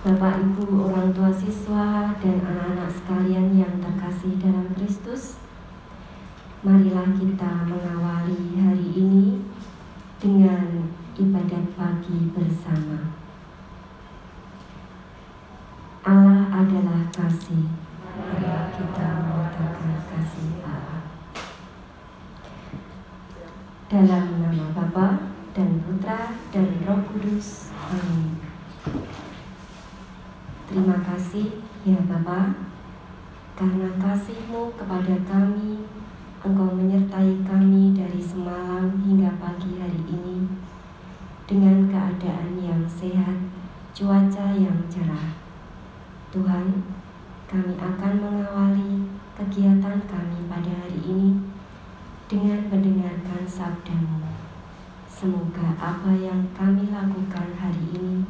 Bapak Ibu orang tua siswa dan anak-anak sekalian yang terkasih dalam Kristus Marilah kita mengawali hari ini dengan ibadat pagi bersama. Allah adalah kasih. Marilah kita mengatakan kasih Allah. Dalam nama Bapa dan Putra dan Roh Kudus Amin Terima kasih ya Bapa. Karena kasihmu kepada kami Engkau menyertai kami dari semalam hingga pagi hari ini. Dengan keadaan yang sehat Cuaca yang cerah. Tuhan kami akan mengawali kegiatan kami pada hari ini Dengan mendengarkan sabdamu. Semoga apa yang kami lakukan hari ini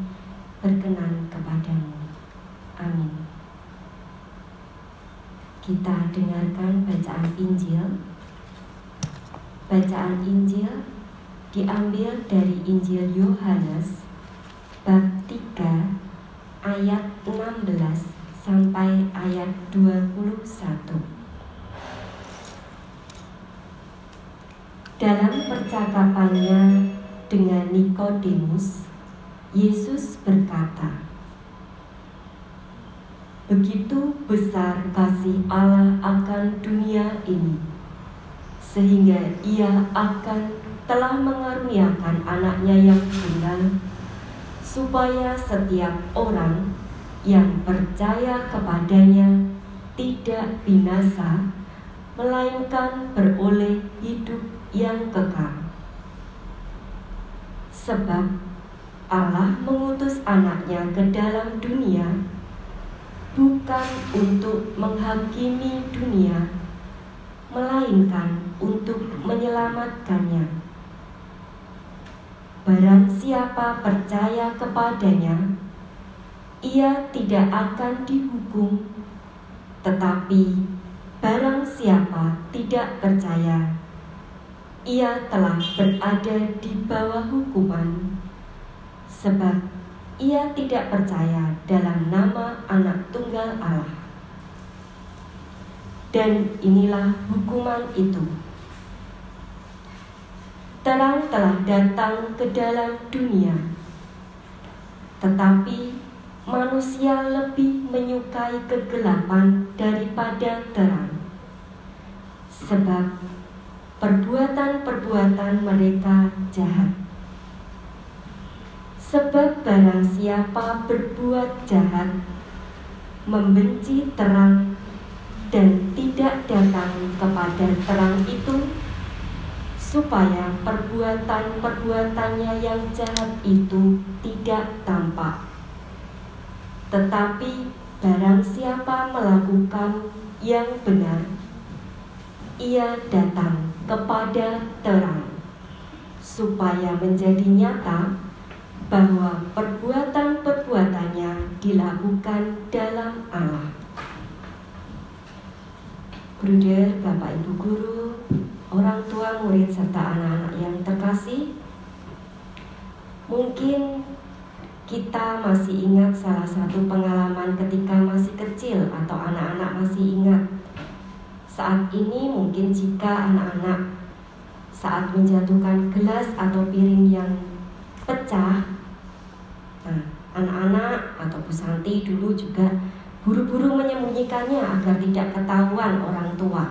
berkenan kepadamu Amin. Dengarkan bacaan Injil. Bacaan Injil diambil dari Injil Yohanes bab 3 ayat 16 sampai ayat 21. Dalam percakapannya dengan Nikodemus, Yesus berkata, Begitu besar kasih Allah akan dunia ini, sehingga Ia akan telah mengaruniakan anaknya yang tunggal, supaya setiap orang yang percaya kepadanya tidak binasa, melainkan beroleh hidup yang kekal. Sebab Allah mengutus anaknya ke dalam dunia bukan untuk menghakimi dunia, melainkan untuk menyelamatkannya. Barang siapa percaya kepadanya, ia tidak akan dihukum, tetapi barang siapa tidak percaya, ia telah berada di bawah hukuman, sebab ia tidak percaya dalam nama anak tunggal Allah. Dan inilah hukuman itu. Terang telah datang ke dalam dunia, tetapi manusia lebih menyukai kegelapan daripada terang, sebab perbuatan-perbuatan mereka jahat. Sebab barang siapa berbuat jahat, membenci terang, dan tidak datang kepada terang itu, supaya perbuatan-perbuatannya yang jahat itu tidak tampak. Tetapi barang siapa melakukan yang benar, ia datang kepada terang, supaya menjadi nyata bahwa perbuatan-perbuatannya dilakukan dalam Allah. Bruder, Bapak Ibu Guru, orang tua murid serta anak-anak yang terkasih, mungkin kita masih ingat salah satu pengalaman ketika masih kecil atau anak-anak masih ingat. Saat ini mungkin jika anak-anak saat menjatuhkan gelas atau piring yang pecah anak-anak atau Bu Santi dulu juga buru-buru menyembunyikannya agar tidak ketahuan orang tua.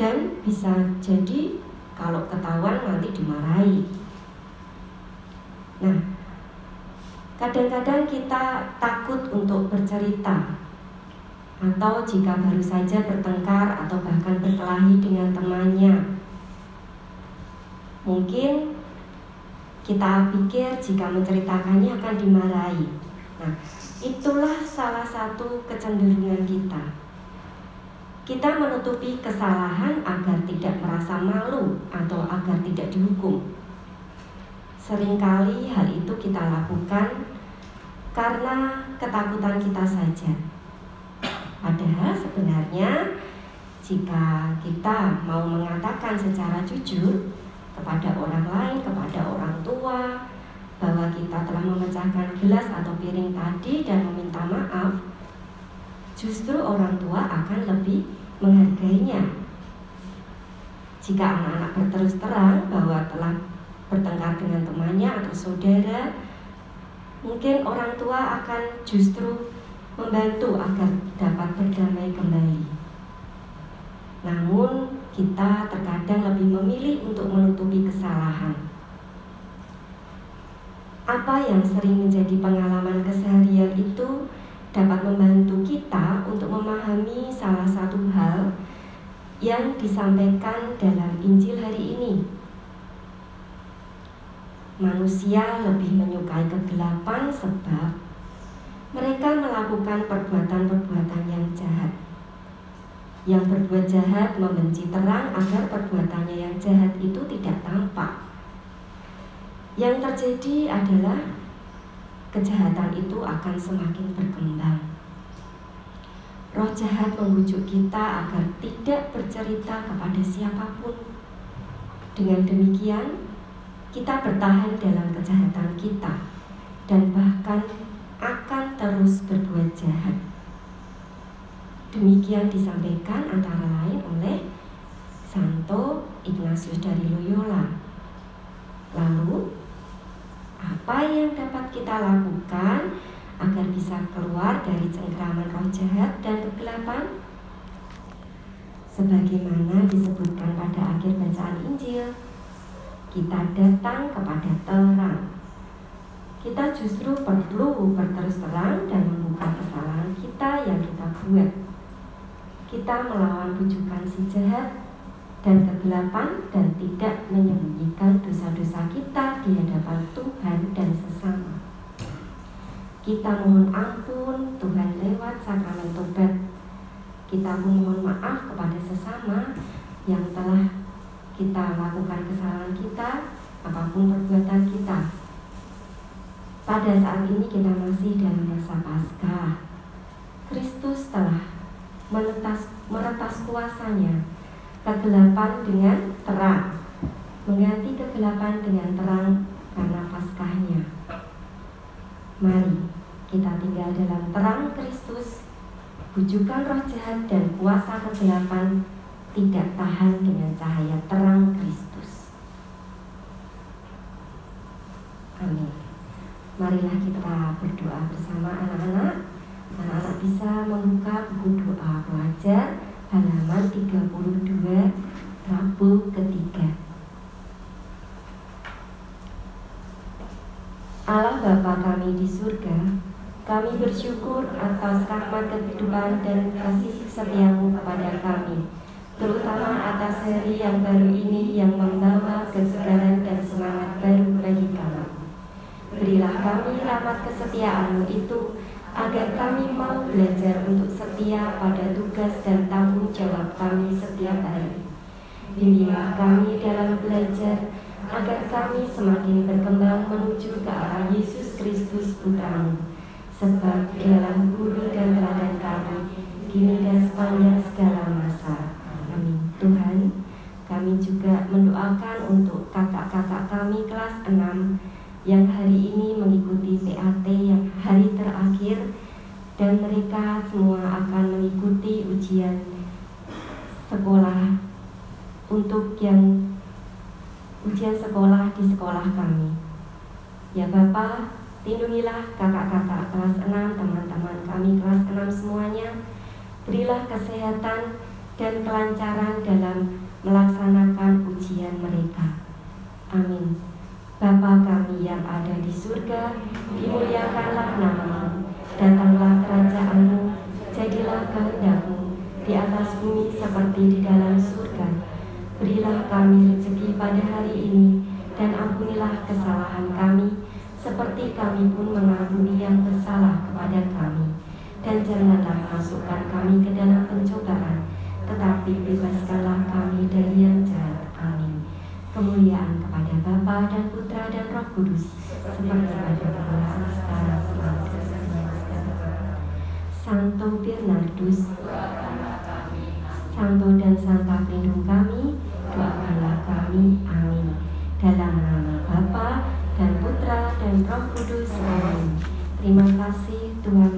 Dan bisa jadi kalau ketahuan nanti dimarahi. Nah, kadang-kadang kita takut untuk bercerita atau jika baru saja bertengkar atau bahkan berkelahi dengan temannya. Mungkin kita pikir jika menceritakannya akan dimarahi. Nah, itulah salah satu kecenderungan kita. Kita menutupi kesalahan agar tidak merasa malu atau agar tidak dihukum. Seringkali hal itu kita lakukan karena ketakutan kita saja. Padahal sebenarnya jika kita mau mengatakan secara jujur, kepada orang lain, kepada orang tua, bahwa kita telah memecahkan gelas atau piring tadi dan meminta maaf, justru orang tua akan lebih menghargainya. Jika anak-anak berterus terang bahwa telah bertengkar dengan temannya atau saudara, mungkin orang tua akan justru membantu agar dapat berdamai kembali. Namun, kita terkadang lebih memilih untuk menutupi kesalahan. Apa yang sering menjadi pengalaman keseharian itu dapat membantu kita untuk memahami salah satu hal yang disampaikan dalam Injil hari ini. Manusia lebih menyukai kegelapan sebab mereka melakukan perbuatan-perbuatan yang jahat. Yang berbuat jahat membenci terang agar perbuatannya yang jahat itu tidak tampak. Yang terjadi adalah kejahatan itu akan semakin berkembang. Roh jahat membujuk kita agar tidak bercerita kepada siapa pun. Dengan demikian, kita bertahan dalam kejahatan kita dan bahkan akan terus berbuat jahat. Demikian disampaikan antara lain oleh Santo Ignatius dari Loyola. Lalu, apa yang dapat kita lakukan agar bisa keluar dari cengkraman roh jahat dan kegelapan? Sebagaimana disebutkan pada akhir bacaan Injil, kita datang kepada terang. Kita justru perlu berterus terang dan membuka kesalahan kita yang kita buat. Kita melawan bujukan si jahat dan kegelapan dan tidak menyembunyikan dosa-dosa kita di hadapan Tuhan dan sesama. Kita mohon ampun Tuhan lewat sakramen tobat. Kita mohon maaf kepada sesama yang telah kita lakukan kesalahan kita, apa pun perbuatan kita. Pada saat ini kita masih dalam masa Paskah. Kristus telah meretas, meretas kuasanya kegelapan dengan terang, mengganti kegelapan dengan terang karena paskahnya. Mari kita tinggal dalam terang Kristus, bujukan roh jahat dan kuasa kegelapan tidak tahan dengan cahaya terang Kristus. Amin. Marilah kita berdoa bersama anak-anak. Anak-anak bisa membuka buku doa pelajar halaman 32 Rabu ketiga Allah Bapa kami di surga kami bersyukur atas rahmat kehidupan dan kasih setiamu kepada kami terutama atas hari yang baru ini yang membawa kesegaran dan semangat baru bagi kami berilah kami rahmat kesetiaanmu itu agar kami mau belajar untuk setia pada tugas dan tanggung jawab kami setiap hari. Bimbinglah kami dalam belajar agar kami semakin berkembang menuju ke arah Yesus Kristus Putramu. Sebab dialah guru dan teladan kami, kini dan sepanjang segala masa. Amin. Tuhan, kami juga mendoakan untuk kakak-kakak kami kelas 6 yang hari ini mengikuti PAT yang hari terakhir dan mereka semua akan mengikuti ujian sekolah untuk yang ujian sekolah di sekolah kami. Ya Bapak, lindungilah kakak-kakak kelas 6, teman-teman kami kelas 6 semuanya. Berilah kesehatan dan kelancaran dalam melaksanakan ujian mereka. Amin. Bapa kami yang ada di surga, dimuliakanlah namamu, datanglah kerajaanmu, jadilah kehendakmu di atas bumi seperti di dalam surga. Berilah kami rezeki pada hari ini, dan ampunilah kesalahan kami, seperti kami pun mengampuni yang bersalah kepada kami. Dan janganlah masukkan kami ke dalam pencobaan, tetapi bebaskanlah kami dari yang jahat. Amin. Kemuliaan kepada Bapa dan Putra dan Roh Kudus, seperti pada permulaan sekarang, selalu. Santo Bernardus, Santo dan Santa pelindung kami, doakanlah kami. Amin. Roh Kudus. Amin. Terima kasih Tuhan